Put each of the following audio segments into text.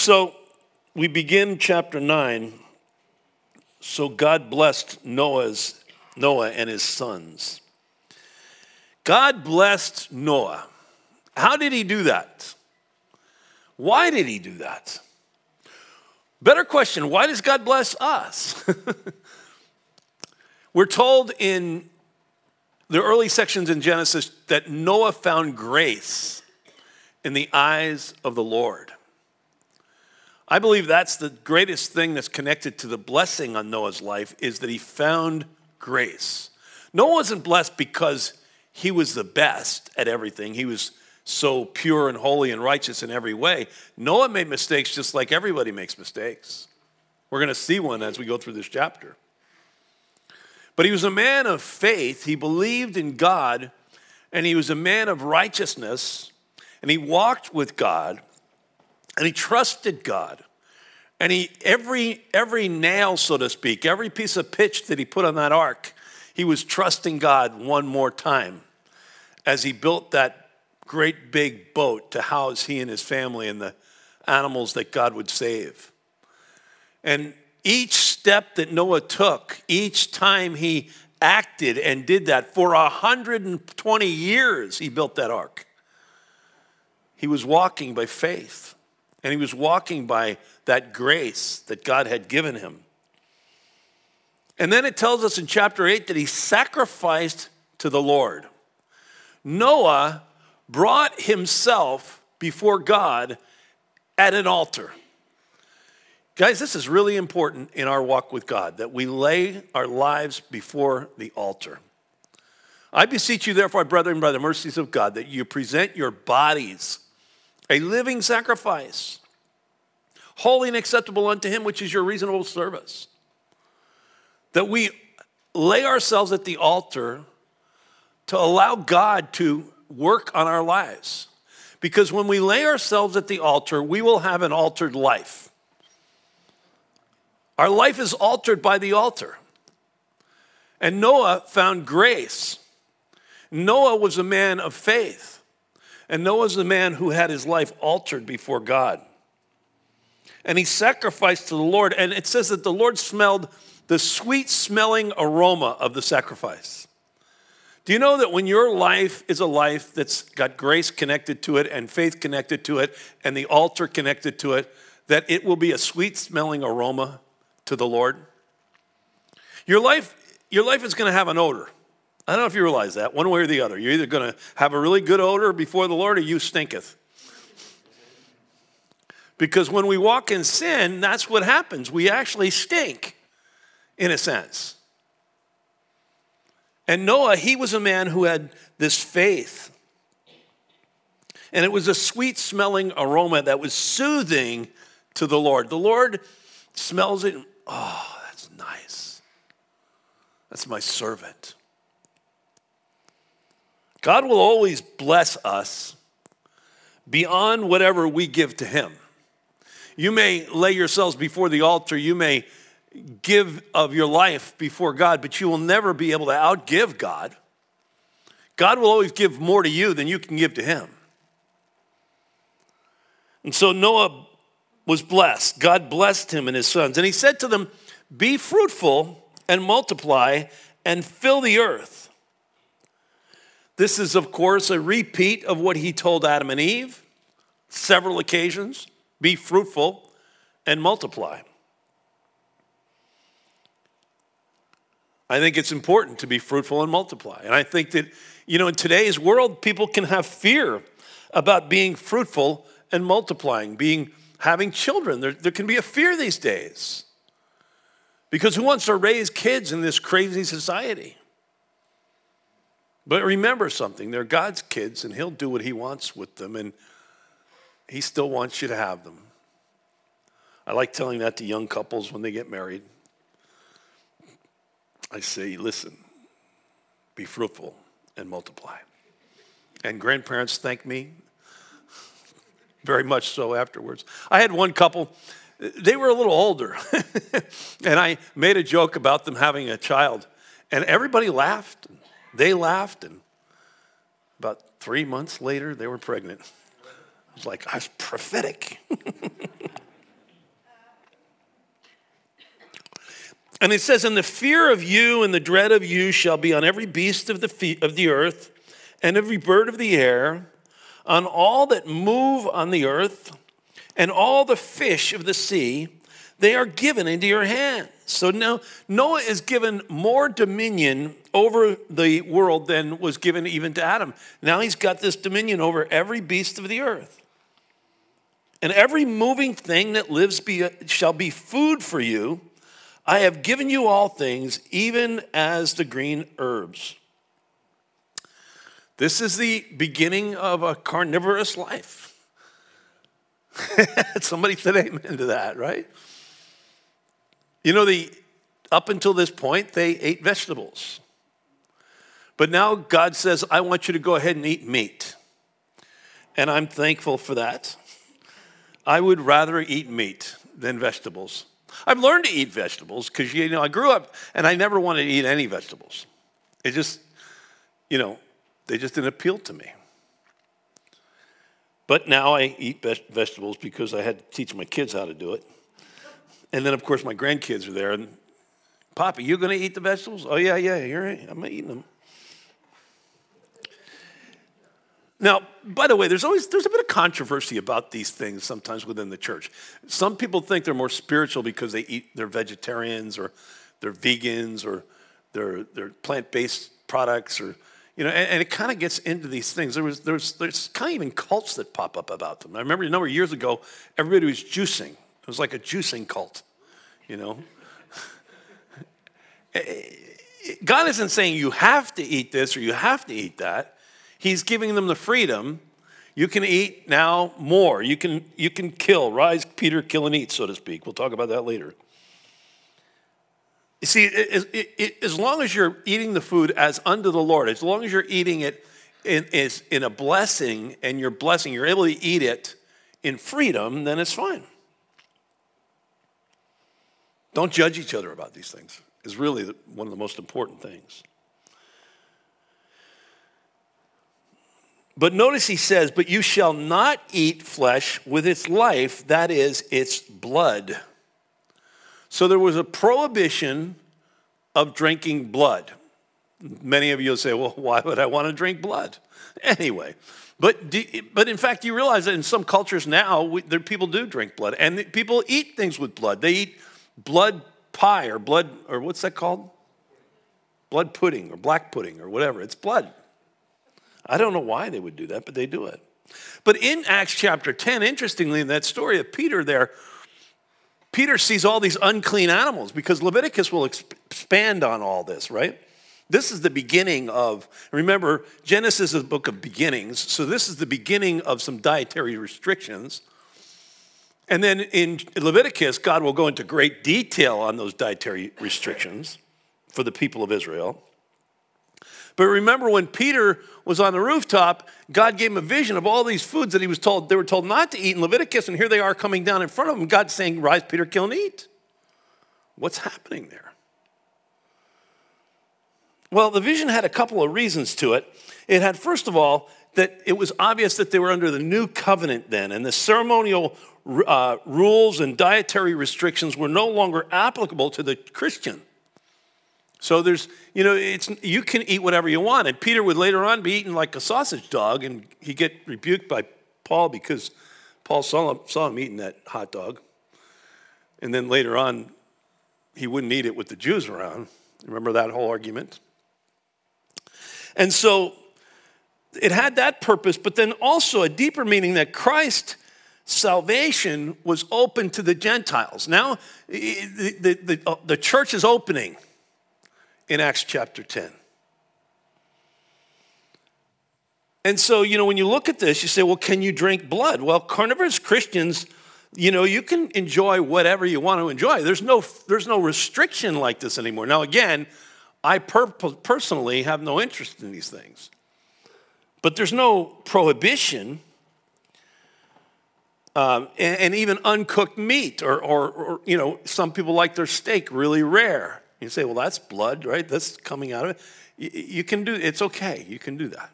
So we begin chapter 9. So God blessed Noah's Noah and his sons. God blessed Noah. How did he do that? Why did he do that? Better question, why does God bless us? We're told in the early sections in Genesis that Noah found grace in the eyes of the Lord. I believe that's the greatest thing that's connected to the blessing on Noah's life is that he found grace. Noah wasn't blessed because he was the best at everything. He was so pure and holy and righteous in every way. Noah made mistakes just like everybody makes mistakes. We're going to see one as we go through this chapter. But he was a man of faith. He believed in God, and he was a man of righteousness, and he walked with God, and he trusted God. And he every every nail, so to speak, every piece of pitch that he put on that ark, he was trusting God one more time as he built that great big boat to house he and his family and the animals that God would save. And each step that Noah took, each time he acted and did that for 120 years, he built that ark. He was walking by faith, and he was walking by that grace that God had given him. And then it tells us in chapter 8 that he sacrificed to the Lord. Noah brought himself before God at an altar. Guys, this is really important in our walk with God that we lay our lives before the altar. I beseech you, therefore, brethren, by the mercies of God, that you present your bodies a living sacrifice, holy and acceptable unto Him, which is your reasonable service. That we lay ourselves at the altar to allow God to work on our lives. Because when we lay ourselves at the altar, we will have an altered life. Our life is altered by the altar. And Noah found grace. Noah was a man of faith. And Noah was a man who had his life altered before God. And he sacrificed to the Lord. And it says that the Lord smelled the sweet smelling aroma of the sacrifice. Do you know that when your life is a life that's got grace connected to it and faith connected to it and the altar connected to it, that it will be a sweet smelling aroma to the Lord? Your life, your life is going to have an odor. I don't know if you realize that, one way or the other. You're either going to have a really good odor before the Lord or you stinketh. Because when we walk in sin, that's what happens. We actually stink, in a sense. And Noah, he was a man who had this faith. And it was a sweet smelling aroma that was soothing to the Lord. The Lord smells it Oh, that's nice. That's my servant. God will always bless us beyond whatever we give to Him. You may lay yourselves before the altar, you may give of your life before God, but you will never be able to outgive God. God will always give more to you than you can give to Him. And so Noah was blessed. God blessed him and his sons. And he said to them, Be fruitful and multiply and fill the earth. This is, of course, a repeat of what he told Adam and Eve several occasions be fruitful and multiply. I think it's important to be fruitful and multiply. And I think that, you know, in today's world, people can have fear about being fruitful and multiplying, being having children. There, there can be a fear these days. Because who wants to raise kids in this crazy society? But remember something they're God's kids, and He'll do what He wants with them, and He still wants you to have them. I like telling that to young couples when they get married. I say, listen, be fruitful and multiply. And grandparents thank me very much so afterwards. I had one couple, they were a little older, and I made a joke about them having a child, and everybody laughed. They laughed, and about three months later, they were pregnant. I was like, I was prophetic. and it says, And the fear of you and the dread of you shall be on every beast of the, fe- of the earth and every bird of the air, on all that move on the earth, and all the fish of the sea they are given into your hands. So now Noah is given more dominion over the world than was given even to Adam. Now he's got this dominion over every beast of the earth. And every moving thing that lives be, shall be food for you. I have given you all things, even as the green herbs. This is the beginning of a carnivorous life. Somebody said amen to that, right? You know, the, up until this point, they ate vegetables. But now God says, I want you to go ahead and eat meat. And I'm thankful for that. I would rather eat meat than vegetables. I've learned to eat vegetables because, you know, I grew up and I never wanted to eat any vegetables. It just, you know, they just didn't appeal to me. But now I eat vegetables because I had to teach my kids how to do it. And then, of course, my grandkids are there. And, Poppy, you going to eat the vegetables? Oh, yeah, yeah, you're right. I'm eating them. Now, by the way, there's always there's a bit of controversy about these things sometimes within the church. Some people think they're more spiritual because they eat they're vegetarians or they're vegans or they're they're plant-based products or you know, and, and it kind of gets into these things. There was there's there's kind of even cults that pop up about them. I remember a number of years ago, everybody was juicing. It was like a juicing cult, you know. Eh, eh, God isn't saying you have to eat this or you have to eat that. He's giving them the freedom. You can eat now more. You can, you can kill, rise, Peter, kill, and eat, so to speak. We'll talk about that later. You see, it, it, it, as long as you're eating the food as unto the Lord, as long as you're eating it in, is in a blessing and you're blessing, you're able to eat it in freedom, then it's fine. Don't judge each other about these things, is really one of the most important things. But notice he says, But you shall not eat flesh with its life, that is, its blood. So there was a prohibition of drinking blood. Many of you will say, Well, why would I want to drink blood? Anyway, but, do, but in fact, you realize that in some cultures now, we, there, people do drink blood, and people eat things with blood. They eat blood pie or blood, or what's that called? Blood pudding or black pudding or whatever. It's blood. I don't know why they would do that, but they do it. But in Acts chapter 10, interestingly, in that story of Peter there, Peter sees all these unclean animals because Leviticus will expand on all this, right? This is the beginning of, remember, Genesis is a book of beginnings, so this is the beginning of some dietary restrictions. And then in Leviticus, God will go into great detail on those dietary restrictions for the people of Israel. But remember when Peter was on the rooftop, God gave him a vision of all these foods that he was told they were told not to eat in Leviticus, and here they are coming down in front of him. God's saying, Rise, Peter, kill and eat. What's happening there? Well, the vision had a couple of reasons to it. It had, first of all, that it was obvious that they were under the new covenant then, and the ceremonial uh, rules and dietary restrictions were no longer applicable to the Christian. So there's, you know, it's you can eat whatever you want. And Peter would later on be eaten like a sausage dog, and he get rebuked by Paul because Paul saw him, saw him eating that hot dog. And then later on, he wouldn't eat it with the Jews around. Remember that whole argument? And so it had that purpose, but then also a deeper meaning that Christ salvation was open to the Gentiles. Now, the, the, the, uh, the church is opening in Acts chapter 10. And so, you know, when you look at this, you say, well, can you drink blood? Well, carnivorous Christians, you know, you can enjoy whatever you want to enjoy. There's no, there's no restriction like this anymore. Now, again, I per- personally have no interest in these things. But there's no prohibition. Um, and, and, even uncooked meat, or, or, or, you know, some people like their steak really rare. You say, well, that's blood, right? That's coming out of it. You, you can do, it's okay. You can do that.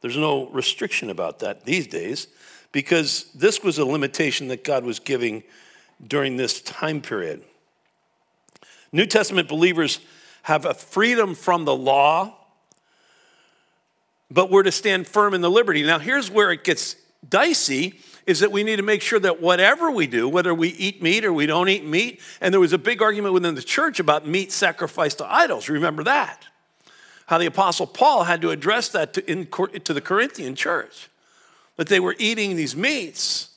There's no restriction about that these days because this was a limitation that God was giving during this time period. New Testament believers have a freedom from the law, but we're to stand firm in the liberty. Now, here's where it gets dicey is that we need to make sure that whatever we do, whether we eat meat or we don't eat meat, and there was a big argument within the church about meat sacrificed to idols. Remember that? How the Apostle Paul had to address that to, in, to the Corinthian church, that they were eating these meats,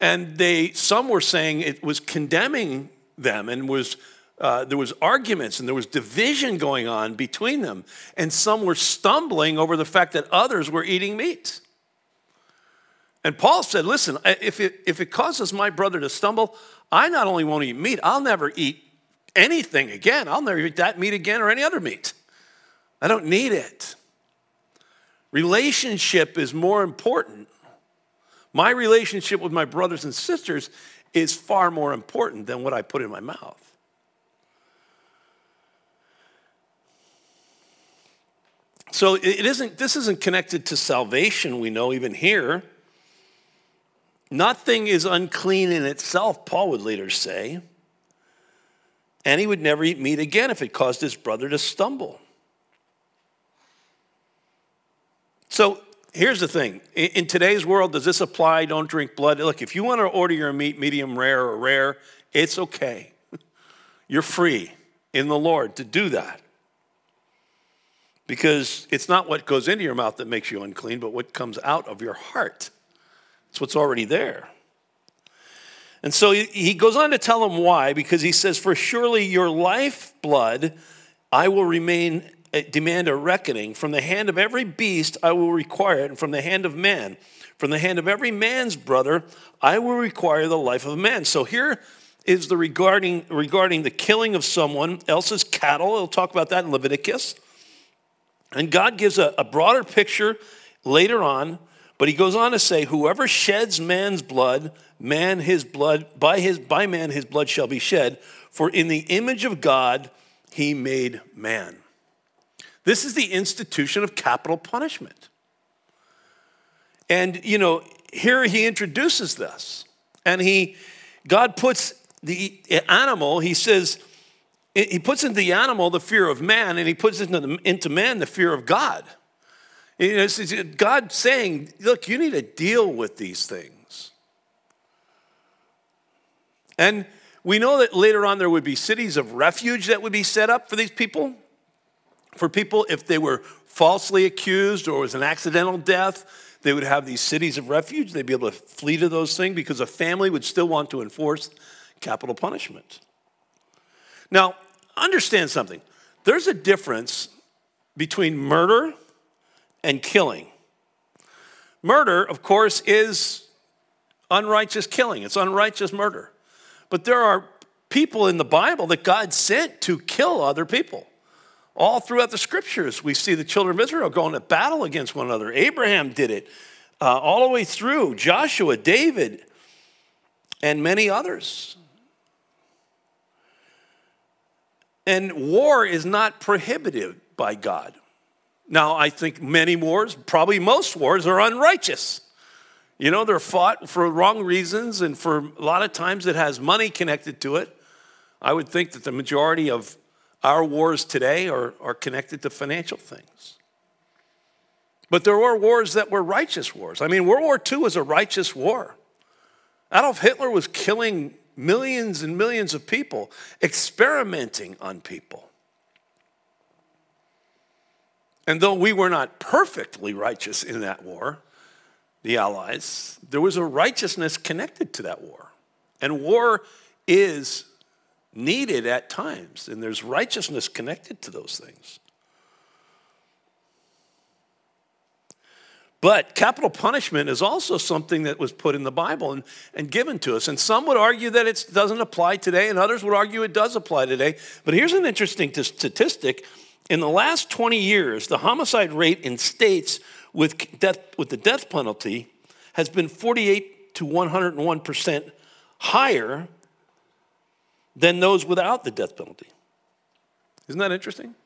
and they some were saying it was condemning them and was uh, there was arguments and there was division going on between them and some were stumbling over the fact that others were eating meat and Paul said, Listen, if it, if it causes my brother to stumble, I not only won't eat meat, I'll never eat anything again. I'll never eat that meat again or any other meat. I don't need it. Relationship is more important. My relationship with my brothers and sisters is far more important than what I put in my mouth. So it isn't, this isn't connected to salvation, we know, even here. Nothing is unclean in itself, Paul would later say. And he would never eat meat again if it caused his brother to stumble. So here's the thing in today's world, does this apply? Don't drink blood. Look, if you want to order your meat medium rare or rare, it's okay. You're free in the Lord to do that. Because it's not what goes into your mouth that makes you unclean, but what comes out of your heart. It's what's already there. And so he goes on to tell them why, because he says, For surely your lifeblood I will remain, uh, demand a reckoning. From the hand of every beast I will require it, and from the hand of man. From the hand of every man's brother I will require the life of a man. So here is the regarding, regarding the killing of someone else's cattle. He'll talk about that in Leviticus. And God gives a, a broader picture later on but he goes on to say, Whoever sheds man's blood, man his blood, by his by man his blood shall be shed, for in the image of God he made man. This is the institution of capital punishment. And you know, here he introduces this. And he God puts the animal, he says, he puts into the animal the fear of man, and he puts into, the, into man the fear of God. You know, God saying, look, you need to deal with these things. And we know that later on there would be cities of refuge that would be set up for these people. For people, if they were falsely accused or was an accidental death, they would have these cities of refuge. They'd be able to flee to those things because a family would still want to enforce capital punishment. Now, understand something. There's a difference between murder and killing. Murder, of course, is unrighteous killing, it's unrighteous murder. But there are people in the Bible that God sent to kill other people. All throughout the scriptures, we see the children of Israel going to battle against one another. Abraham did it uh, all the way through, Joshua, David, and many others. And war is not prohibited by God. Now, I think many wars, probably most wars, are unrighteous. You know, they're fought for wrong reasons, and for a lot of times it has money connected to it. I would think that the majority of our wars today are, are connected to financial things. But there were wars that were righteous wars. I mean, World War II was a righteous war. Adolf Hitler was killing millions and millions of people, experimenting on people. And though we were not perfectly righteous in that war, the Allies, there was a righteousness connected to that war. And war is needed at times, and there's righteousness connected to those things. But capital punishment is also something that was put in the Bible and, and given to us. And some would argue that it doesn't apply today, and others would argue it does apply today. But here's an interesting statistic in the last 20 years, the homicide rate in states with, death, with the death penalty has been 48 to 101% higher than those without the death penalty. Isn't that interesting?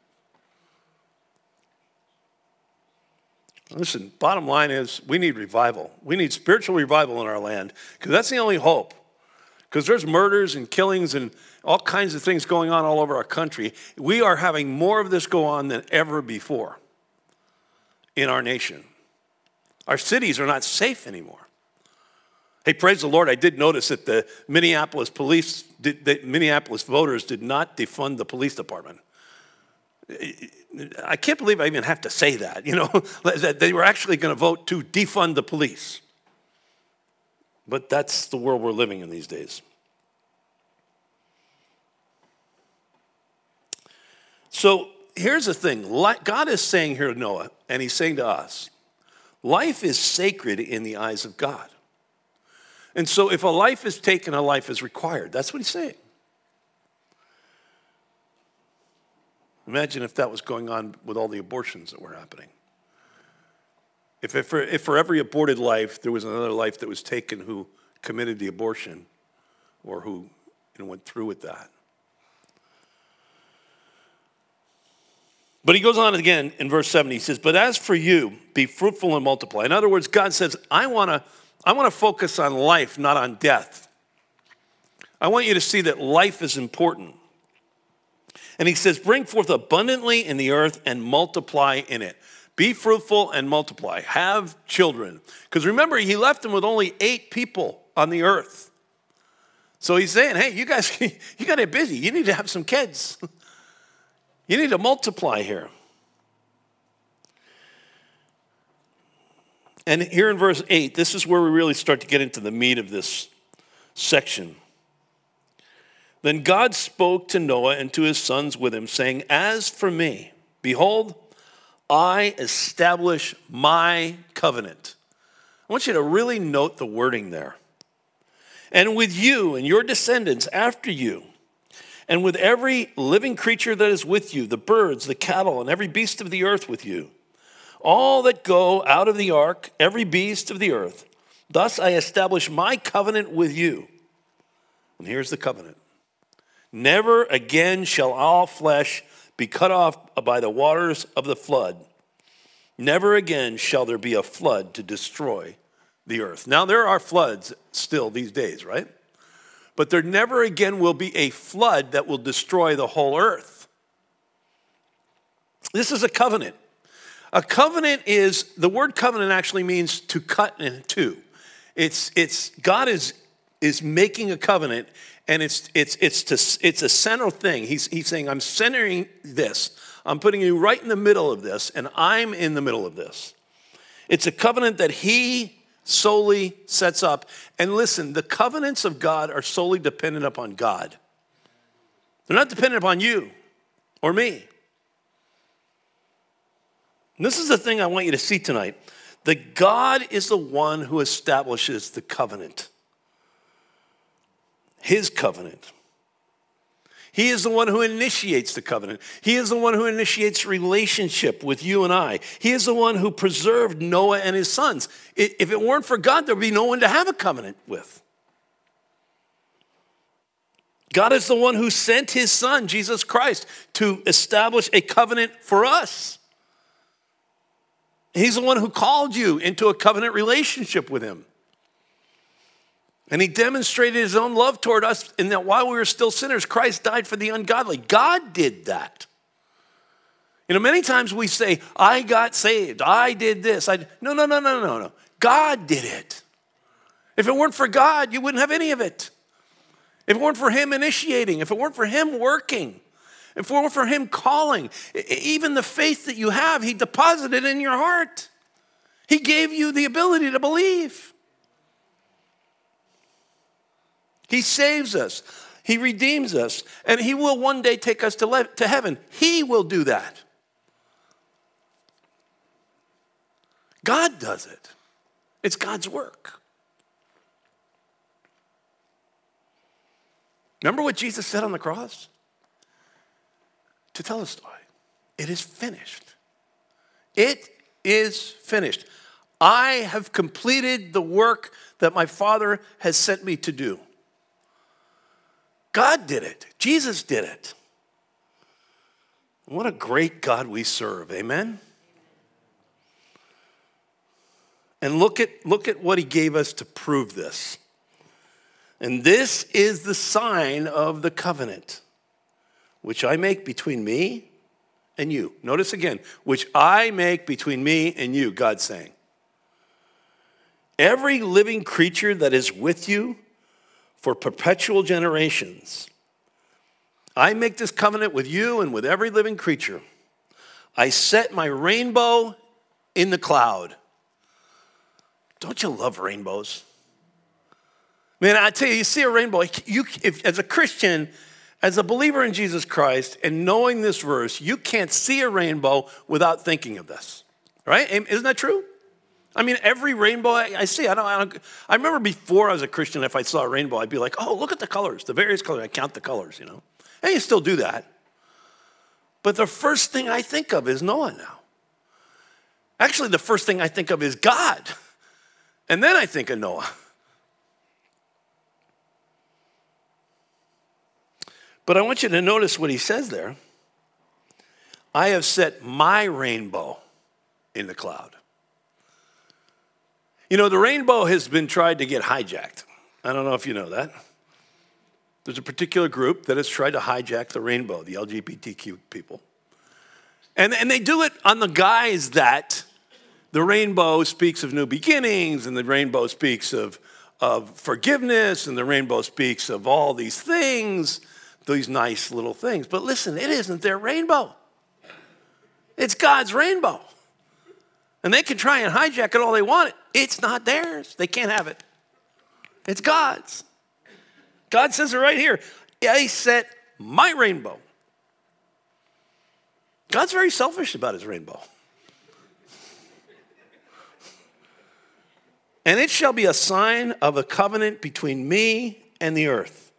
Listen, bottom line is we need revival. We need spiritual revival in our land because that's the only hope. because there's murders and killings and all kinds of things going on all over our country. We are having more of this go on than ever before in our nation. Our cities are not safe anymore. Hey, praise the Lord, I did notice that the Minneapolis police, did, Minneapolis voters did not defund the police department. I can't believe I even have to say that, you know, that they were actually going to vote to defund the police. But that's the world we're living in these days. So here's the thing God is saying here to Noah, and he's saying to us, life is sacred in the eyes of God. And so if a life is taken, a life is required. That's what he's saying. Imagine if that was going on with all the abortions that were happening. If, if, for, if for every aborted life, there was another life that was taken who committed the abortion or who you know, went through with that. But he goes on again in verse 7. He says, But as for you, be fruitful and multiply. In other words, God says, I want to I wanna focus on life, not on death. I want you to see that life is important. And he says, Bring forth abundantly in the earth and multiply in it. Be fruitful and multiply. Have children. Because remember, he left them with only eight people on the earth. So he's saying, hey, you guys, you got to get busy. You need to have some kids. You need to multiply here. And here in verse 8, this is where we really start to get into the meat of this section. Then God spoke to Noah and to his sons with him, saying, As for me, behold, I establish my covenant. I want you to really note the wording there. And with you and your descendants after you, and with every living creature that is with you, the birds, the cattle, and every beast of the earth with you, all that go out of the ark, every beast of the earth. Thus I establish my covenant with you. And here's the covenant Never again shall all flesh be cut off by the waters of the flood. Never again shall there be a flood to destroy the earth. Now, there are floods still these days, right? But there never again will be a flood that will destroy the whole earth. This is a covenant. A covenant is, the word covenant actually means to cut in two. It's, it's God is, is making a covenant and it's, it's, it's, to, it's a central thing. He's, he's saying, I'm centering this. I'm putting you right in the middle of this, and I'm in the middle of this. It's a covenant that he solely sets up. And listen, the covenants of God are solely dependent upon God. They're not dependent upon you or me. And this is the thing I want you to see tonight. That God is the one who establishes the covenant his covenant. He is the one who initiates the covenant. He is the one who initiates relationship with you and I. He is the one who preserved Noah and his sons. If it weren't for God, there would be no one to have a covenant with. God is the one who sent his son, Jesus Christ, to establish a covenant for us. He's the one who called you into a covenant relationship with him. And he demonstrated his own love toward us in that while we were still sinners, Christ died for the ungodly. God did that. You know, many times we say, I got saved, I did this. I no, no, no, no, no, no. God did it. If it weren't for God, you wouldn't have any of it. If it weren't for Him initiating, if it weren't for Him working, if it weren't for Him calling, even the faith that you have, He deposited in your heart. He gave you the ability to believe. He saves us, He redeems us, and He will one day take us to, le- to heaven. He will do that. God does it, it's God's work. Remember what Jesus said on the cross? Tetelestai. It is finished. It is finished. I have completed the work that my Father has sent me to do. God did it, Jesus did it. What a great God we serve, amen? And look at, look at what he gave us to prove this. And this is the sign of the covenant which I make between me and you. Notice again, which I make between me and you, God's saying. Every living creature that is with you for perpetual generations. I make this covenant with you and with every living creature. I set my rainbow in the cloud. Don't you love rainbows? Man, I tell you, you see a rainbow. You, if, as a Christian, as a believer in Jesus Christ and knowing this verse, you can't see a rainbow without thinking of this, right? Isn't that true? I mean, every rainbow I, see, I don't, I don't, I remember before I was a Christian, if I saw a rainbow, I'd be like, oh, look at the colors, the various colors. I count the colors, you know. And you still do that. But the first thing I think of is Noah now. Actually, the first thing I think of is God. And then I think of Noah. But I want you to notice what he says there. I have set my rainbow in the cloud. You know, the rainbow has been tried to get hijacked. I don't know if you know that. There's a particular group that has tried to hijack the rainbow, the LGBTQ people. And, and they do it on the guise that the rainbow speaks of new beginnings, and the rainbow speaks of, of forgiveness, and the rainbow speaks of all these things these nice little things. But listen, it isn't their rainbow, it's God's rainbow. And they can try and hijack it all they want. It's not theirs. They can't have it. It's God's. God says it right here. I set my rainbow. God's very selfish about his rainbow. And it shall be a sign of a covenant between me and the earth.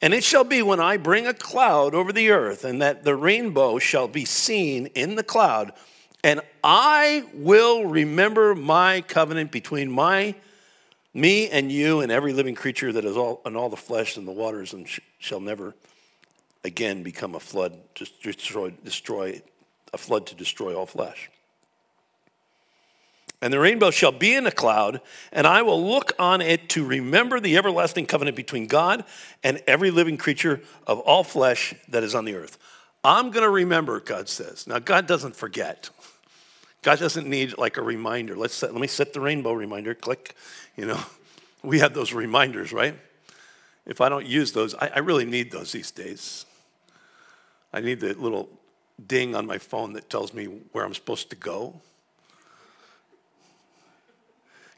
And it shall be when I bring a cloud over the earth, and that the rainbow shall be seen in the cloud, and I will remember my covenant between my me and you and every living creature that is all and all the flesh and the waters, and sh- shall never again become a flood, to destroy, destroy a flood to destroy all flesh. And the rainbow shall be in a cloud, and I will look on it to remember the everlasting covenant between God and every living creature of all flesh that is on the earth. I'm going to remember, God says. Now, God doesn't forget. God doesn't need like a reminder. Let's set, let me set the rainbow reminder. Click. You know, we have those reminders, right? If I don't use those, I, I really need those these days. I need the little ding on my phone that tells me where I'm supposed to go.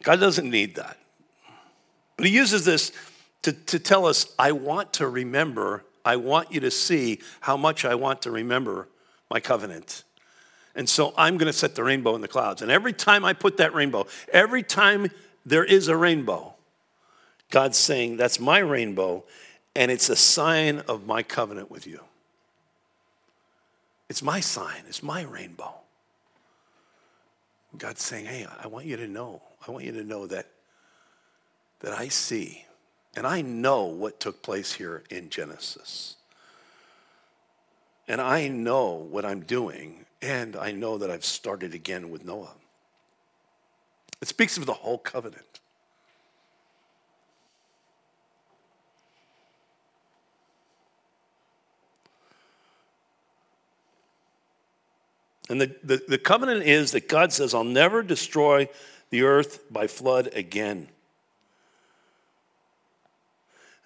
God doesn't need that. But he uses this to, to tell us, I want to remember, I want you to see how much I want to remember my covenant. And so I'm going to set the rainbow in the clouds. And every time I put that rainbow, every time there is a rainbow, God's saying, That's my rainbow, and it's a sign of my covenant with you. It's my sign, it's my rainbow. God's saying, Hey, I want you to know I want you to know that, that I see and I know what took place here in Genesis. And I know what I'm doing, and I know that I've started again with Noah. It speaks of the whole covenant. And the, the, the, covenant is that God says, I'll never destroy the earth by flood again.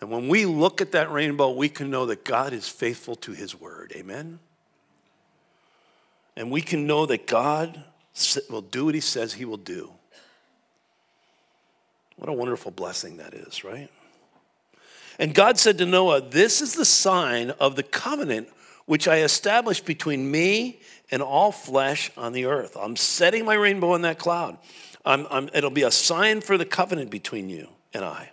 And when we look at that rainbow, we can know that God is faithful to his word. Amen? And we can know that God will do what he says he will do. What a wonderful blessing that is, right? And God said to Noah, This is the sign of the covenant which I established between me and all flesh on the earth. I'm setting my rainbow in that cloud. I'm, I'm, it'll be a sign for the covenant between you and I.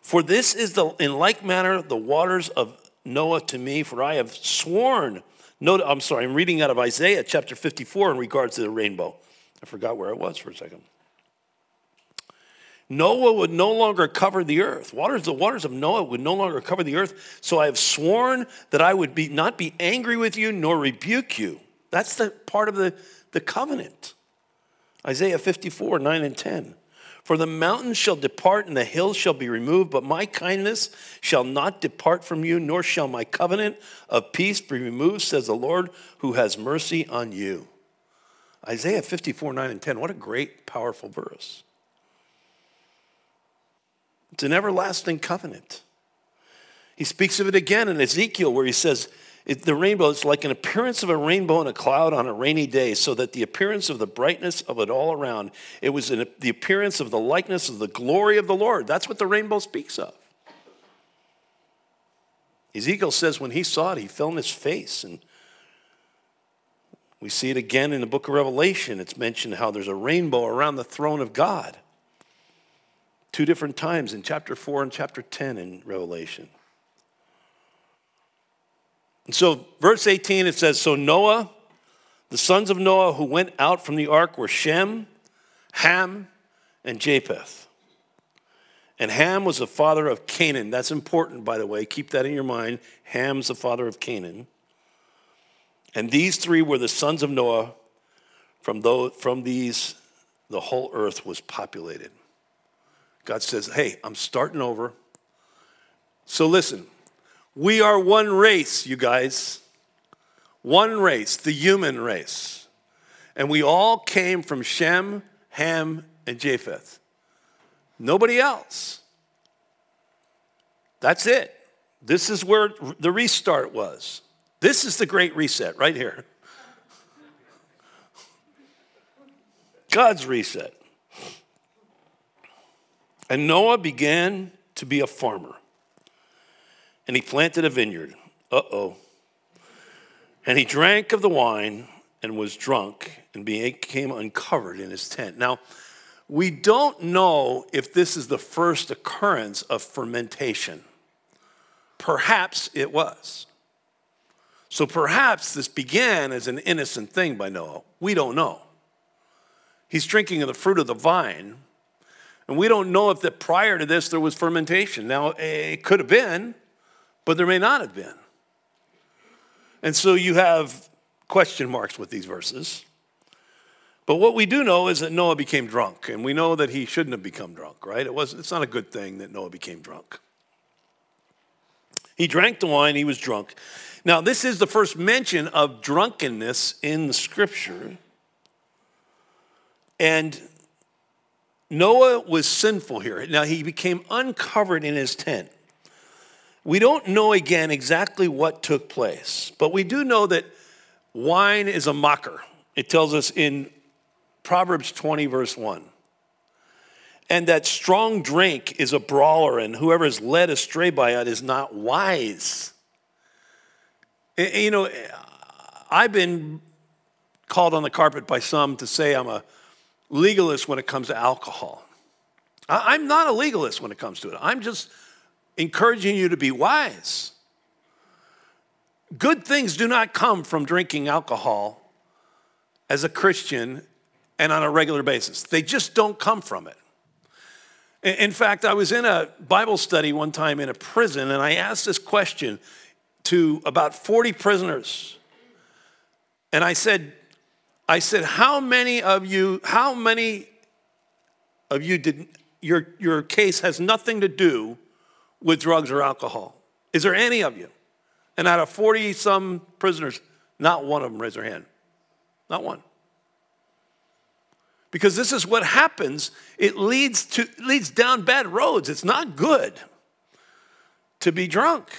For this is the, in like manner, the waters of Noah to me, for I have sworn. No, I'm sorry, I'm reading out of Isaiah chapter 54 in regards to the rainbow. I forgot where it was for a second. Noah would no longer cover the earth. Waters, the waters of Noah would no longer cover the earth. So I have sworn that I would be, not be angry with you nor rebuke you. That's the part of the, the covenant. Isaiah 54, 9 and 10. For the mountains shall depart and the hills shall be removed, but my kindness shall not depart from you, nor shall my covenant of peace be removed, says the Lord who has mercy on you. Isaiah 54, 9 and 10. What a great, powerful verse. It's an everlasting covenant. He speaks of it again in Ezekiel, where he says, the rainbow is like an appearance of a rainbow in a cloud on a rainy day, so that the appearance of the brightness of it all around, it was an, the appearance of the likeness of the glory of the Lord. That's what the rainbow speaks of. Ezekiel says when he saw it, he fell on his face. And we see it again in the book of Revelation. It's mentioned how there's a rainbow around the throne of God. Two different times in chapter 4 and chapter 10 in Revelation. And so, verse 18, it says So Noah, the sons of Noah who went out from the ark were Shem, Ham, and Japheth. And Ham was the father of Canaan. That's important, by the way. Keep that in your mind. Ham's the father of Canaan. And these three were the sons of Noah. From, those, from these, the whole earth was populated. God says, Hey, I'm starting over. So listen, we are one race, you guys. One race, the human race. And we all came from Shem, Ham, and Japheth. Nobody else. That's it. This is where the restart was. This is the great reset right here. God's reset. And Noah began to be a farmer and he planted a vineyard. Uh oh. And he drank of the wine and was drunk and became uncovered in his tent. Now, we don't know if this is the first occurrence of fermentation. Perhaps it was. So perhaps this began as an innocent thing by Noah. We don't know. He's drinking of the fruit of the vine, and we don't know if that prior to this there was fermentation. Now, it could have been but there may not have been. And so you have question marks with these verses. But what we do know is that Noah became drunk, and we know that he shouldn't have become drunk, right? It was, it's not a good thing that Noah became drunk. He drank the wine, he was drunk. Now, this is the first mention of drunkenness in the scripture. And Noah was sinful here. Now, he became uncovered in his tent. We don't know again exactly what took place, but we do know that wine is a mocker. It tells us in Proverbs 20, verse 1. And that strong drink is a brawler, and whoever is led astray by it is not wise. You know, I've been called on the carpet by some to say I'm a legalist when it comes to alcohol. I'm not a legalist when it comes to it. I'm just encouraging you to be wise. Good things do not come from drinking alcohol as a Christian and on a regular basis. They just don't come from it. In fact, I was in a Bible study one time in a prison, and I asked this question to about 40 prisoners. And I said, I said, how many of you, how many of you did your, your case has nothing to do with drugs or alcohol? Is there any of you? And out of 40 some prisoners, not one of them raised their hand. Not one. Because this is what happens. It leads to leads down bad roads. It's not good to be drunk.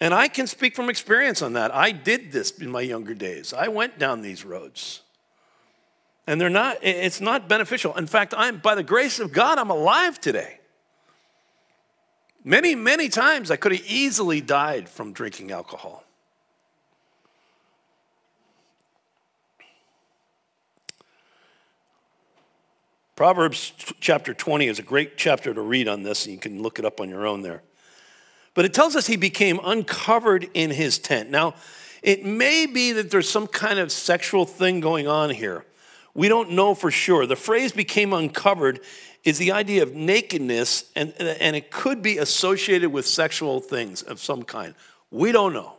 And I can speak from experience on that. I did this in my younger days. I went down these roads. And they're not it's not beneficial. In fact, I'm by the grace of God I'm alive today. Many, many times I could have easily died from drinking alcohol. Proverbs chapter 20 is a great chapter to read on this, and you can look it up on your own there. But it tells us he became uncovered in his tent. Now, it may be that there's some kind of sexual thing going on here. We don't know for sure. The phrase became uncovered is the idea of nakedness, and, and it could be associated with sexual things of some kind. We don't know.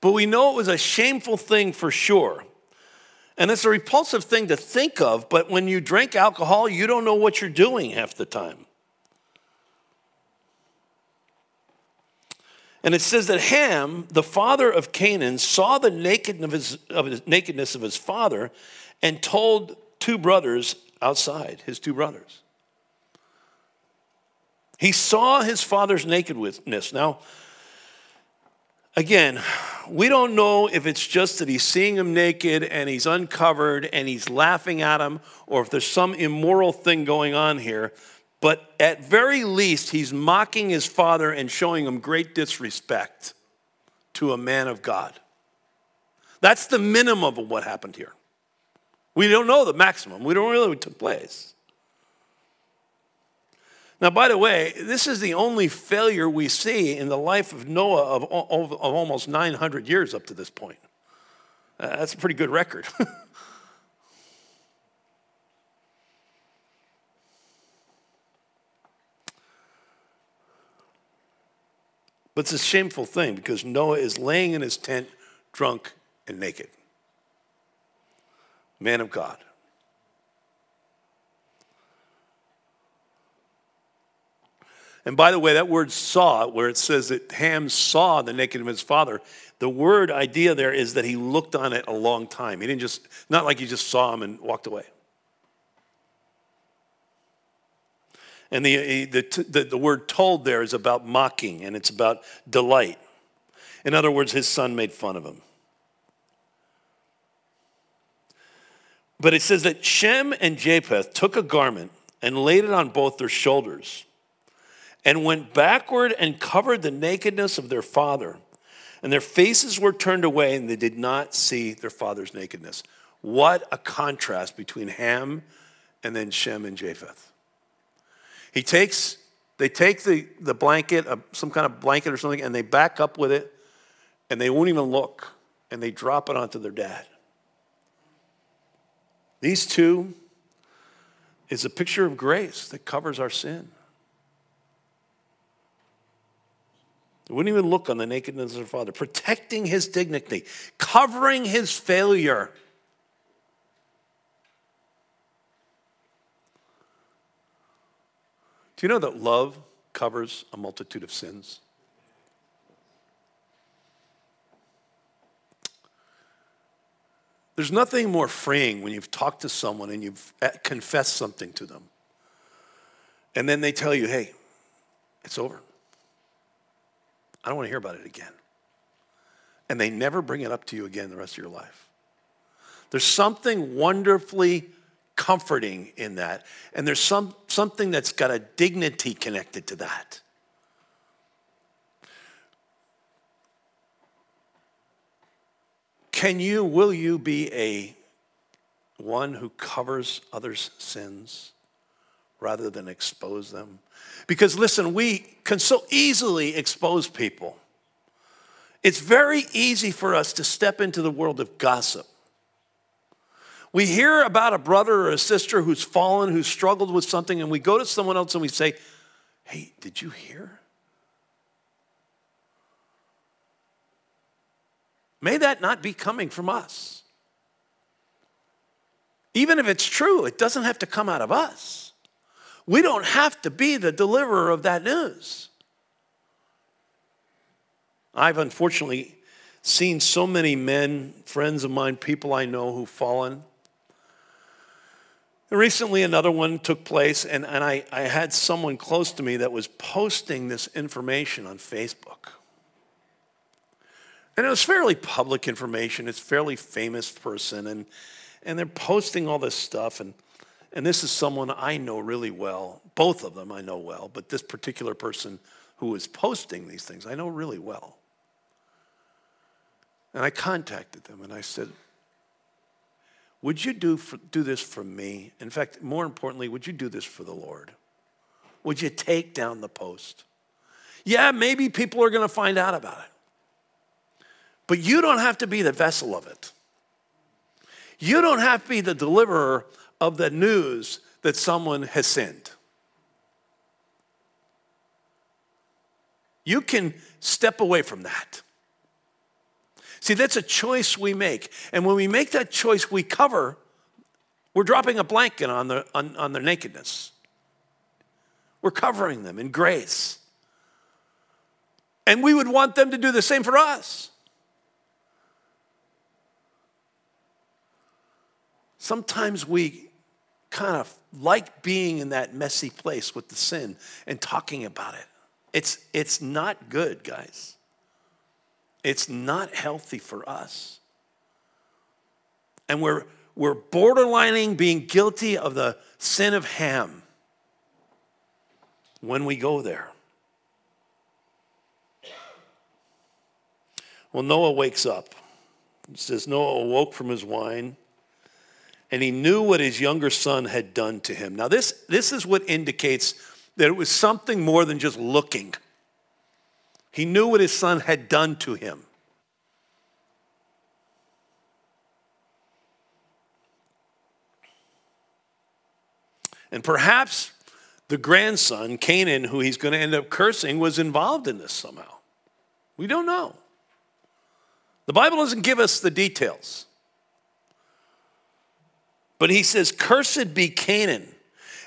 But we know it was a shameful thing for sure. And it's a repulsive thing to think of, but when you drink alcohol, you don't know what you're doing half the time. And it says that Ham, the father of Canaan, saw the nakedness of his, nakedness of his father and told two brothers outside, his two brothers. He saw his father's nakedness. Now, again, we don't know if it's just that he's seeing him naked and he's uncovered and he's laughing at him or if there's some immoral thing going on here. But at very least, he's mocking his father and showing him great disrespect to a man of God. That's the minimum of what happened here. We don't know the maximum. We don't really know what took place. Now, by the way, this is the only failure we see in the life of Noah of, of, of almost 900 years up to this point. Uh, that's a pretty good record. But it's a shameful thing because Noah is laying in his tent, drunk and naked. Man of God. And by the way, that word saw, where it says that Ham saw the nakedness of his father, the word idea there is that he looked on it a long time. He didn't just, not like he just saw him and walked away. And the, the, the, the word told there is about mocking and it's about delight. In other words, his son made fun of him. But it says that Shem and Japheth took a garment and laid it on both their shoulders and went backward and covered the nakedness of their father. And their faces were turned away and they did not see their father's nakedness. What a contrast between Ham and then Shem and Japheth. He takes, they take the, the blanket, some kind of blanket or something, and they back up with it, and they won't even look, and they drop it onto their dad. These two is a picture of grace that covers our sin. They wouldn't even look on the nakedness of their father, protecting his dignity, covering his failure. Do you know that love covers a multitude of sins? There's nothing more freeing when you've talked to someone and you've uh, confessed something to them. And then they tell you, hey, it's over. I don't want to hear about it again. And they never bring it up to you again the rest of your life. There's something wonderfully comforting in that. And there's some, something that's got a dignity connected to that. Can you, will you be a one who covers others' sins rather than expose them? Because listen, we can so easily expose people. It's very easy for us to step into the world of gossip we hear about a brother or a sister who's fallen, who's struggled with something, and we go to someone else and we say, Hey, did you hear? May that not be coming from us. Even if it's true, it doesn't have to come out of us. We don't have to be the deliverer of that news. I've unfortunately seen so many men, friends of mine, people I know who've fallen Recently, another one took place, and, and I, I had someone close to me that was posting this information on Facebook. And it was fairly public information. It's fairly famous person, and, and they're posting all this stuff. And, and this is someone I know really well. Both of them I know well, but this particular person who was posting these things I know really well. And I contacted them and I said, would you do, for, do this for me? In fact, more importantly, would you do this for the Lord? Would you take down the post? Yeah, maybe people are going to find out about it. But you don't have to be the vessel of it. You don't have to be the deliverer of the news that someone has sinned. You can step away from that. See, that's a choice we make. And when we make that choice, we cover, we're dropping a blanket on, the, on, on their nakedness. We're covering them in grace. And we would want them to do the same for us. Sometimes we kind of like being in that messy place with the sin and talking about it. It's, it's not good, guys. It's not healthy for us. And we're, we're borderlining being guilty of the sin of Ham when we go there. Well, Noah wakes up. It says Noah awoke from his wine and he knew what his younger son had done to him. Now, this, this is what indicates that it was something more than just looking. He knew what his son had done to him. And perhaps the grandson, Canaan, who he's going to end up cursing, was involved in this somehow. We don't know. The Bible doesn't give us the details. But he says, Cursed be Canaan.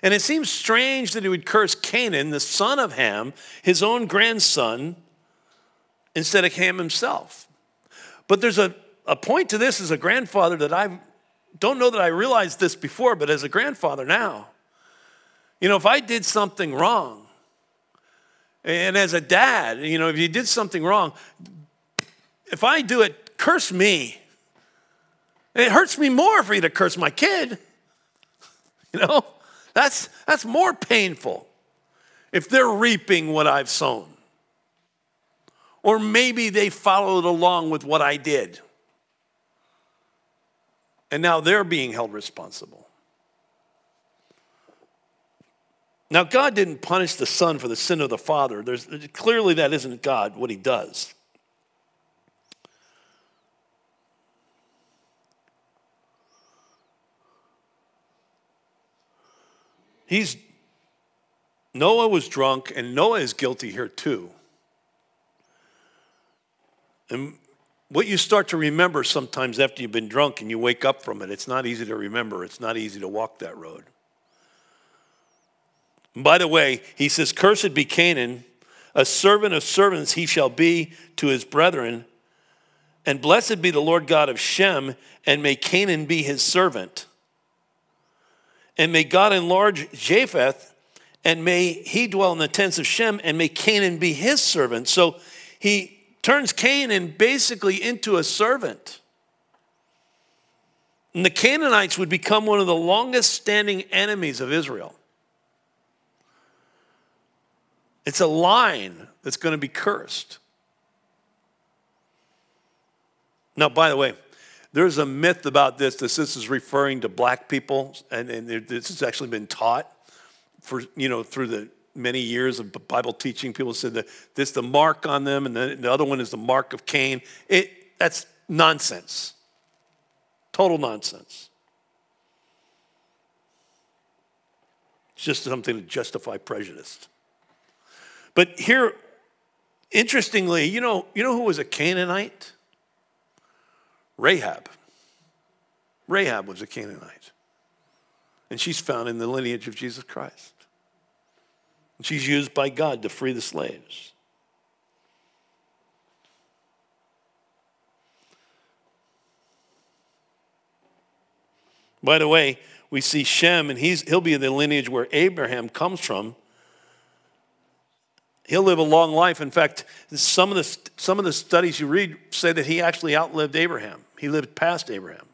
And it seems strange that he would curse Canaan, the son of Ham, his own grandson, instead of Ham himself. But there's a, a point to this as a grandfather that I don't know that I realized this before, but as a grandfather now, you know, if I did something wrong, and as a dad, you know, if you did something wrong, if I do it, curse me. It hurts me more for you to curse my kid. You know, that's, that's more painful if they're reaping what I've sown. Or maybe they followed along with what I did. And now they're being held responsible. Now, God didn't punish the son for the sin of the father. There's, clearly, that isn't God, what he does. He's Noah was drunk, and Noah is guilty here too. And what you start to remember sometimes after you've been drunk and you wake up from it, it's not easy to remember. It's not easy to walk that road. And by the way, he says, Cursed be Canaan, a servant of servants he shall be to his brethren. And blessed be the Lord God of Shem, and may Canaan be his servant. And may God enlarge Japheth, and may he dwell in the tents of Shem, and may Canaan be his servant. So he turns Canaan basically into a servant. And the Canaanites would become one of the longest standing enemies of Israel. It's a line that's going to be cursed. Now, by the way, there's a myth about this that this is referring to black people, and, and this has actually been taught for, you know, through the many years of Bible teaching. People said that this the mark on them, and the, the other one is the mark of Cain. It, that's nonsense. Total nonsense. It's just something to justify prejudice. But here, interestingly, you know, you know who was a Canaanite? Rahab. Rahab was a Canaanite. And she's found in the lineage of Jesus Christ. And she's used by God to free the slaves. By the way, we see Shem, and he's, he'll be in the lineage where Abraham comes from. He'll live a long life. In fact, some of, the, some of the studies you read say that he actually outlived Abraham. He lived past Abraham.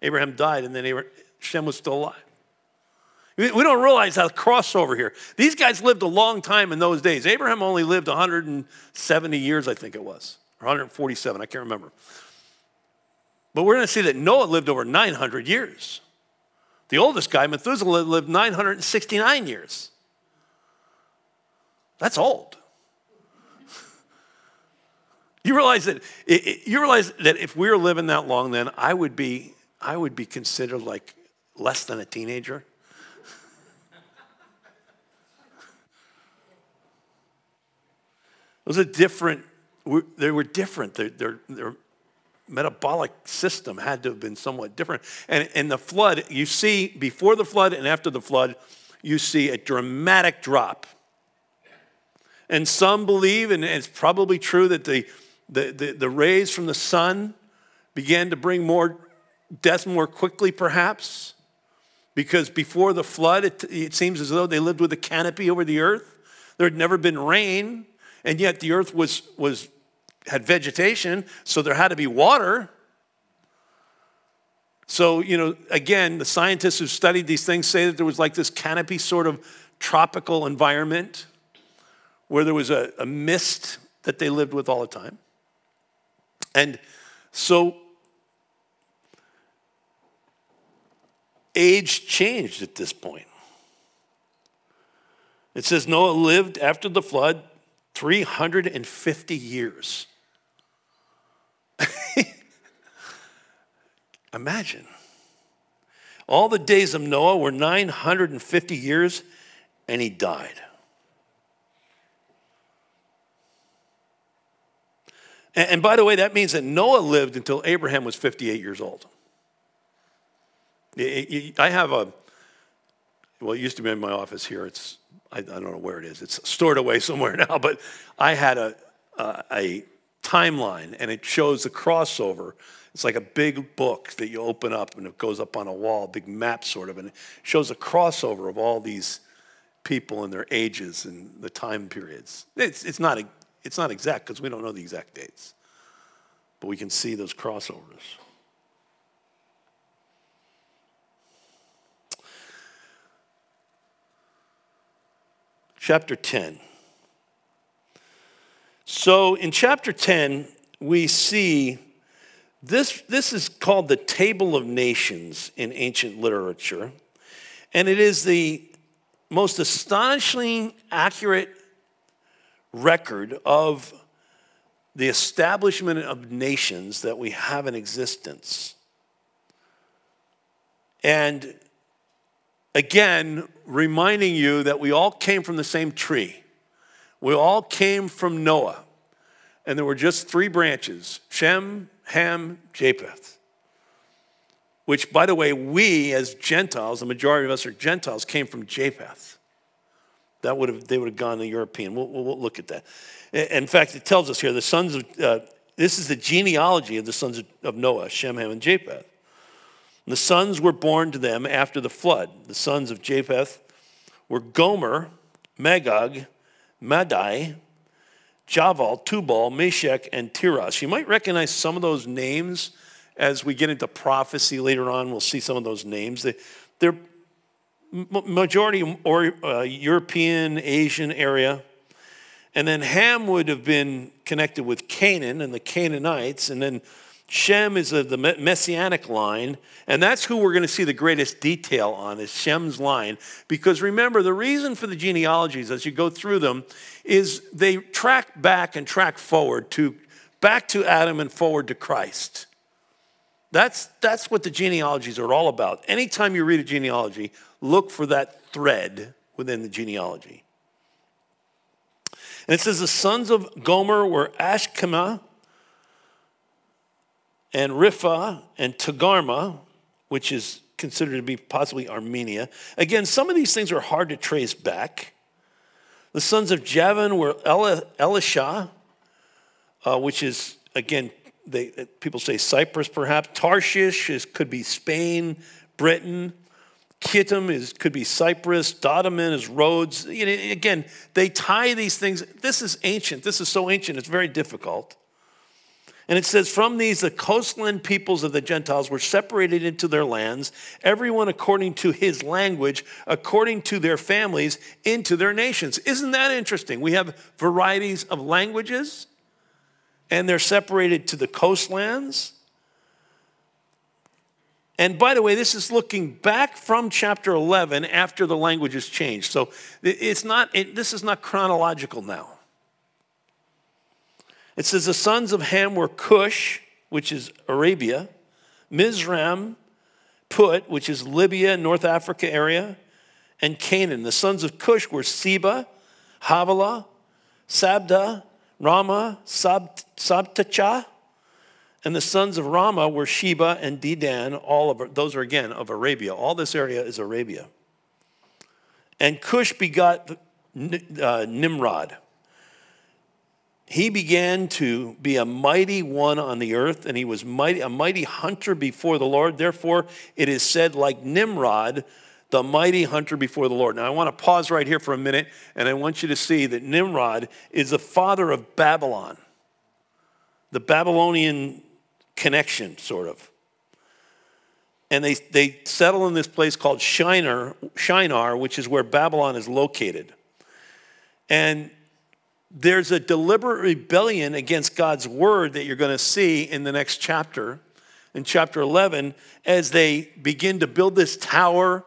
Abraham died, and then Abraham, Shem was still alive. We don't realize how crossover here. These guys lived a long time in those days. Abraham only lived 170 years, I think it was, or 147, I can't remember. But we're going to see that Noah lived over 900 years. The oldest guy, Methuselah, lived 969 years. That's old. You realize that you realize that if we were living that long, then I would be I would be considered like less than a teenager. Those are different. They were different. They're, they're, they're metabolic system had to have been somewhat different. And in the flood, you see before the flood and after the flood, you see a dramatic drop. And some believe, and it's probably true, that the, the, the, the rays from the sun began to bring more death more quickly, perhaps. Because before the flood, it, it seems as though they lived with a canopy over the earth. There had never been rain, and yet the earth was, was, had vegetation, so there had to be water. So, you know, again, the scientists who studied these things say that there was like this canopy sort of tropical environment where there was a, a mist that they lived with all the time. And so age changed at this point. It says Noah lived after the flood 350 years. Imagine. All the days of Noah were 950 years, and he died. And, by the way, that means that Noah lived until Abraham was 58 years old. I have a, well, it used to be in my office here. It's, I, don't know where it is. It's stored away somewhere now, but I had a, a, a timeline and it shows the crossover. It's like a big book that you open up and it goes up on a wall, big map sort of, and it shows a crossover of all these people and their ages and the time periods. It's, it's, not, it's not exact because we don't know the exact dates, but we can see those crossovers. chapter 10. So in chapter 10, we see this, this is called the Table of Nations in ancient literature, and it is the most astonishingly accurate record of the establishment of nations that we have in existence. And again, reminding you that we all came from the same tree. We all came from Noah. And there were just three branches Shem, Ham, Japheth. Which, by the way, we as Gentiles, the majority of us are Gentiles, came from Japheth. That would have, they would have gone to European. We'll, we'll, look at that. In fact, it tells us here the sons of, uh, this is the genealogy of the sons of Noah, Shem, Ham, and Japheth. The sons were born to them after the flood. The sons of Japheth were Gomer, Magog, Madai, Javan, Tubal, Meshech, and Tiras. You might recognize some of those names as we get into prophecy later on. We'll see some of those names. They, They, are majority or uh, European, Asian area. And then Ham would have been connected with Canaan and the Canaanites, and then Shem is of the messianic line, and that's who we're going to see the greatest detail on is Shem's line. Because remember, the reason for the genealogies as you go through them is they track back and track forward to back to Adam and forward to Christ. That's, that's what the genealogies are all about. Anytime you read a genealogy, look for that thread within the genealogy. And it says the sons of Gomer were Ashkenaz, and Ripha and Togarmah, which is considered to be possibly Armenia. Again, some of these things are hard to trace back. The sons of Javan were Elisha, uh, which is, again, they, uh, people say Cyprus perhaps. Tarshish is, could be Spain, Britain. Kittim is, could be Cyprus. Dodanim is Rhodes. You know, again, they tie these things. This is ancient. This is so ancient, it's very difficult. And it says, From these, the coastland peoples of the Gentiles were separated into their lands, everyone according to his language, according to their families, into their nations. Isn't that interesting? We have varieties of languages, and they're separated to the coastlands. And by the way, this is looking back from chapter 11 after the language has changed. So it's not, it, this is not chronological now. It says the sons of Ham were Cush, which is Arabia, Mizraim, Put, which is Libya, North Africa area, and Canaan. The sons of Cush were Seba, Havilah, Sabtah, Rama, Sabtacha, And the sons of Rama were Sheba and Dedan. All of those are again of Arabia. All this area is Arabia. And Cush begot uh, Nimrod. He began to be a mighty one on the earth, and he was mighty, a mighty hunter before the Lord. Therefore, it is said, like Nimrod, the mighty hunter before the Lord. Now, I want to pause right here for a minute, and I want you to see that Nimrod is the father of Babylon, the Babylonian connection, sort of. And they, they settle in this place called Shinar, Shinar, which is where Babylon is located. And there's a deliberate rebellion against God's word that you're going to see in the next chapter, in chapter 11, as they begin to build this tower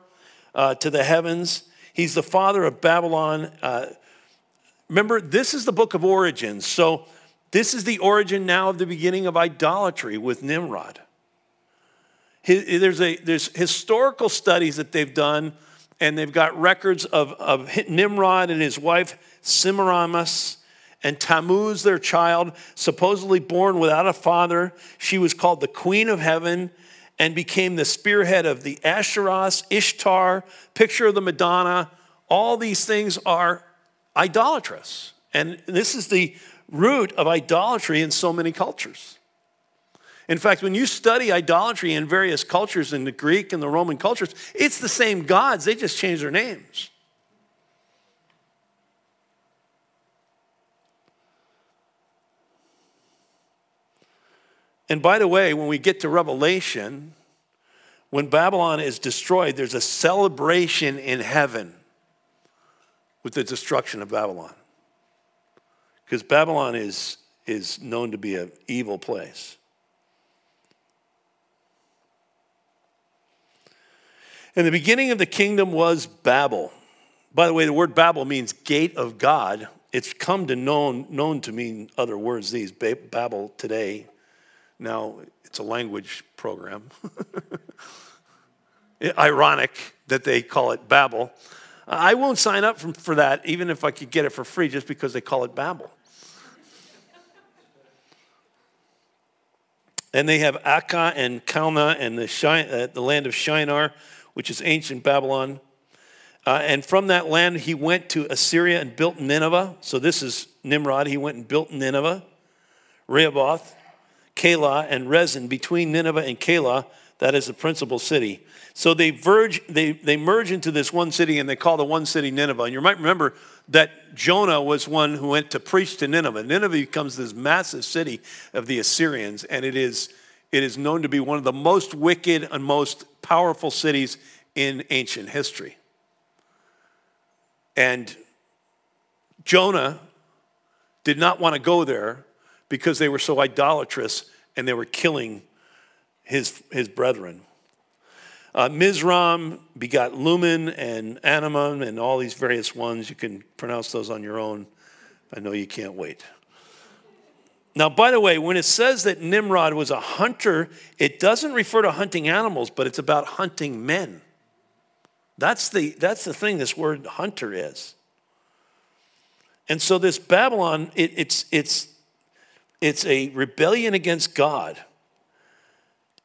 uh, to the heavens. He's the father of Babylon. Uh, remember, this is the book of origins. So, this is the origin now of the beginning of idolatry with Nimrod. There's, a, there's historical studies that they've done, and they've got records of, of Nimrod and his wife Semiramis and Tammuz, their child, supposedly born without a father. She was called the Queen of Heaven and became the spearhead of the Asheros, Ishtar, picture of the Madonna. All these things are idolatrous. And this is the root of idolatry in so many cultures. In fact, when you study idolatry in various cultures, in the Greek and the Roman cultures, it's the same gods, they just change their names. And by the way, when we get to Revelation, when Babylon is destroyed, there's a celebration in heaven with the destruction of Babylon. Because Babylon is, is known to be an evil place. And the beginning of the kingdom was Babel. By the way, the word Babel means gate of God. It's come to known, known to mean other words these. Babel today now, it's a language program. Ironic that they call it Babel. I won't sign up for that, even if I could get it for free, just because they call it Babel. and they have Accad and Calneh and the, uh, the land of Shinar, which is ancient Babylon. Uh, and from that land, he went to Assyria and built Nineveh. So this is Nimrod. He went and built Nineveh, Rehoboth, Calah and Resen, between Nineveh and Calah, that is the principal city. So they, verge, they, they merge into this one city and they call the one city Nineveh. And you might remember that Jonah was one who went to preach to Nineveh. Nineveh becomes this massive city of the Assyrians, and it is, it is known to be one of the most wicked and most powerful cities in ancient history. And Jonah did not want to go there because they were so idolatrous and they were killing his, his brethren. Uh, Mizraim begot Lumen and Anamon and all these various ones. You can pronounce those on your own. I know you can't wait. Now, by the way, when it says that Nimrod was a hunter, it doesn't refer to hunting animals, but it's about hunting men. That's the, that's the thing this word hunter is. And so, this Babylon, it, it's, it's it's a rebellion against God.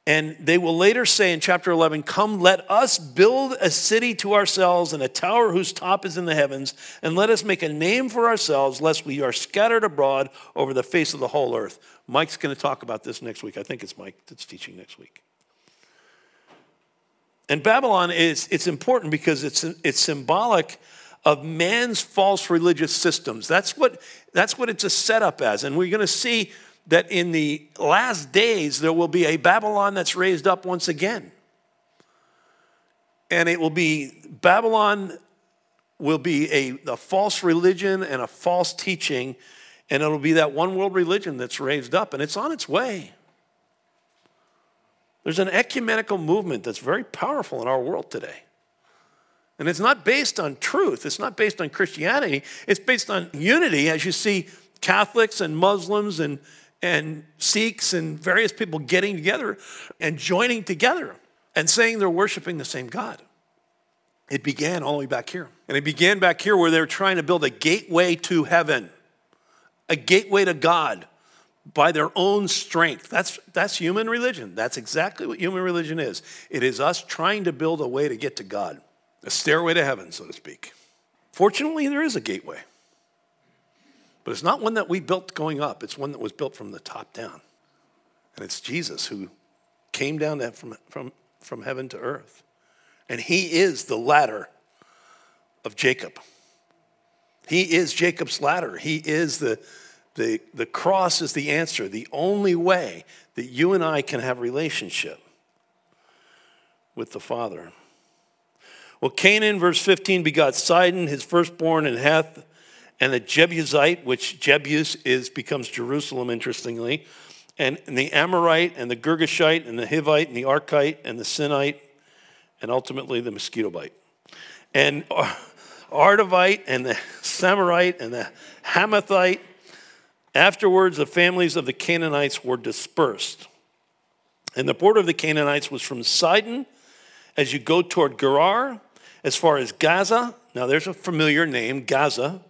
And they will later say in chapter 11, Come, let us build a city to ourselves and a tower whose top is in the heavens, and let us make a name for ourselves, lest we are scattered abroad over the face of the whole earth. Mike's going to talk about this next week. I think it's Mike that's teaching next week. And Babylon is it's important because it's, it's symbolic of man's false religious systems. That's what, that's what it's a setup as. And we're going to see that in the last days, there will be a Babylon that's raised up once again. And it will be Babylon will be a, a false religion and a false teaching, and it'll be that one world religion that's raised up, and it's on its way. There's an ecumenical movement that's very powerful in our world today. And it's not based on truth, it's not based on Christianity, it's based on unity, as you see Catholics and Muslims and, and Sikhs and various people getting together and joining together and saying they're worshiping the same God. It began all the way back here. And it began back here where they were trying to build a gateway to heaven, a gateway to God. by their own strength. That's, that's human religion. That's exactly what human religion is. It is us trying to build a way to get to God, a stairway to heaven, so to speak. Fortunately, there is a gateway. But it's not one that we built going up, it's one that was built from the top down. And it's Jesus who came down from, from, from heaven to earth. And he is the ladder of Jacob. He is Jacob's ladder. He is the, the, the cross is the answer, the only way that you and I can have relationship with the Father. Well, Canaan, verse 15, begot Sidon, his firstborn, and Heth, and the Jebusite, which Jebus is becomes Jerusalem, interestingly, and, and the Amorite, and the Girgashite, and the Hivite, and the Arkite, and the Sinite, and ultimately the mosquito bite. And Arvadite, and the Samarite, and the Hamathite. Afterwards, the families of the Canaanites were dispersed. And the border of the Canaanites was from Sidon as you go toward Gerar, as far as Gaza. Now, there's a familiar name, Gaza.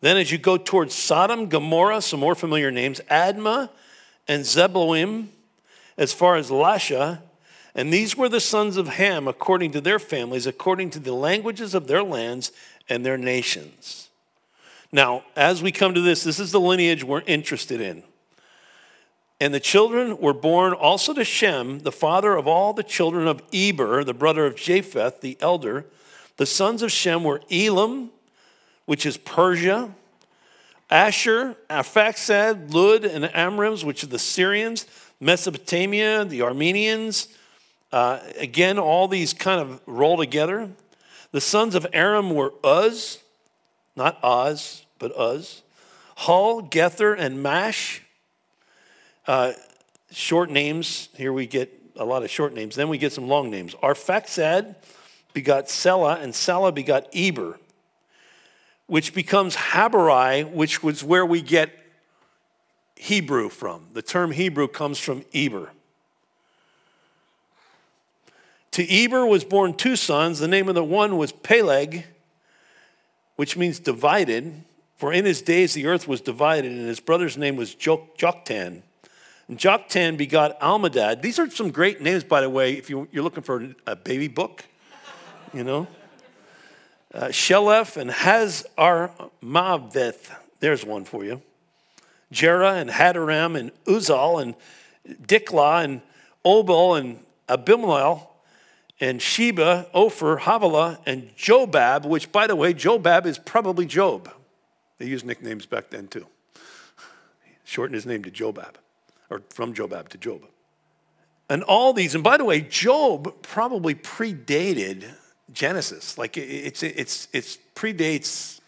Then, as you go towards Sodom, Gomorrah, some more familiar names, Admah and Zeboim, as far as Lasha. And these were the sons of Ham according to their families, according to the languages of their lands and their nations. Now, as we come to this, this is the lineage we're interested in. And the children were born also to Shem, the father of all the children of Eber, the brother of Japheth, the elder. The sons of Shem were Elam, which is Persia, Asshur, Arphaxad, Lud, and Amrims, which are the Syrians, Mesopotamia, the Armenians. Uh, again, all these kind of roll together. The sons of Aram were Uz, not Oz, but Uz, Hul, Gether, and Mash. Uh, short names. Here we get a lot of short names. Then we get some long names. Arphaxad begot Selah, and Selah begot Eber which becomes Habarai, which was where we get Hebrew from. The term Hebrew comes from Eber. To Eber was born two sons. The name of the one was Peleg, which means divided. For in his days the earth was divided, and his brother's name was Joktan. Joktan begot Almodad. These are some great names, by the way, if you're looking for a baby book, you know uh, Sheleph and Hazar Maveth. There's one for you. Jerah and Hadaram and Uzal and Diklah and Obal and Abimelech and Sheba, Ophir, Havilah, and Jobab, which, by the way, Jobab is probably Job. They used nicknames back then, too. Shortened his name to Jobab, or from Jobab to Job. And all these, and by the way, Job probably predated Genesis. Like it's, it's, it's predates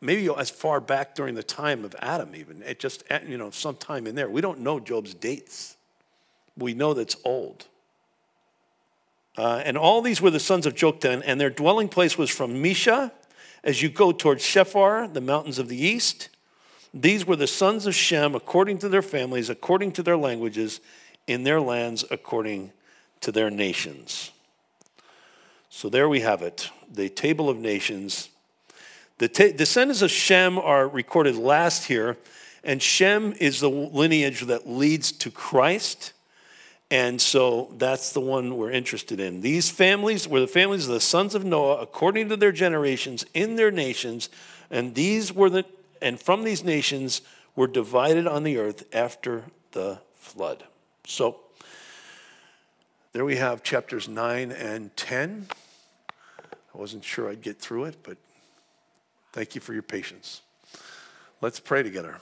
maybe as far back during the time of Adam, even. It just, you know, sometime in there. We don't know Job's dates. We know that's old. Uh, and all these were the sons of Joktan, and their dwelling place was from Misha as you go towards Sephar, the mountains of the east. These were the sons of Shem according to their families, according to their languages, in their lands, according to their nations. So there we have it the table of nations. The ta- descendants of Shem are recorded last here, and Shem is the lineage that leads to Christ. And so that's the one we're interested in. These families were the families of the sons of Noah according to their generations in their nations, and these were the and from these nations were divided on the earth after the flood. So there we have chapters 9 and 10. I wasn't sure I'd get through it, but thank you for your patience. Let's pray together.